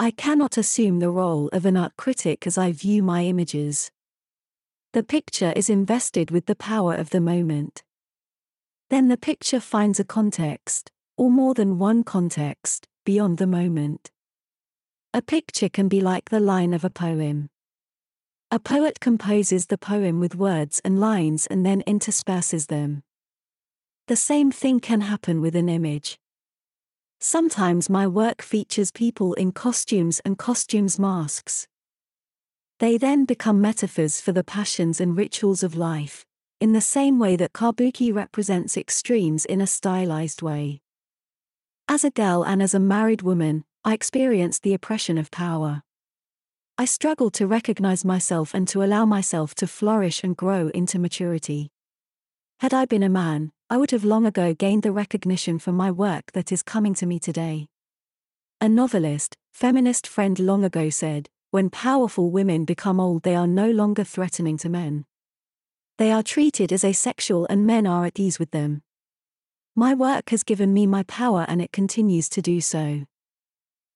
I cannot assume the role of an art critic as I view my images. The picture is invested with the power of the moment. Then the picture finds a context, or more than one context, beyond the moment. A picture can be like the line of a poem. A poet composes the poem with words and lines and then intersperses them. The same thing can happen with an image. Sometimes my work features people in costumes and costumes masks. They then become metaphors for the passions and rituals of life, in the same way that kabuki represents extremes in a stylized way. As a girl and as a married woman, I experienced the oppression of power. I struggled to recognize myself and to allow myself to flourish and grow into maturity. Had I been a man, I would have long ago gained the recognition for my work that is coming to me today. A novelist, feminist friend long ago said, when powerful women become old, they are no longer threatening to men. They are treated as asexual and men are at ease with them. My work has given me my power and it continues to do so.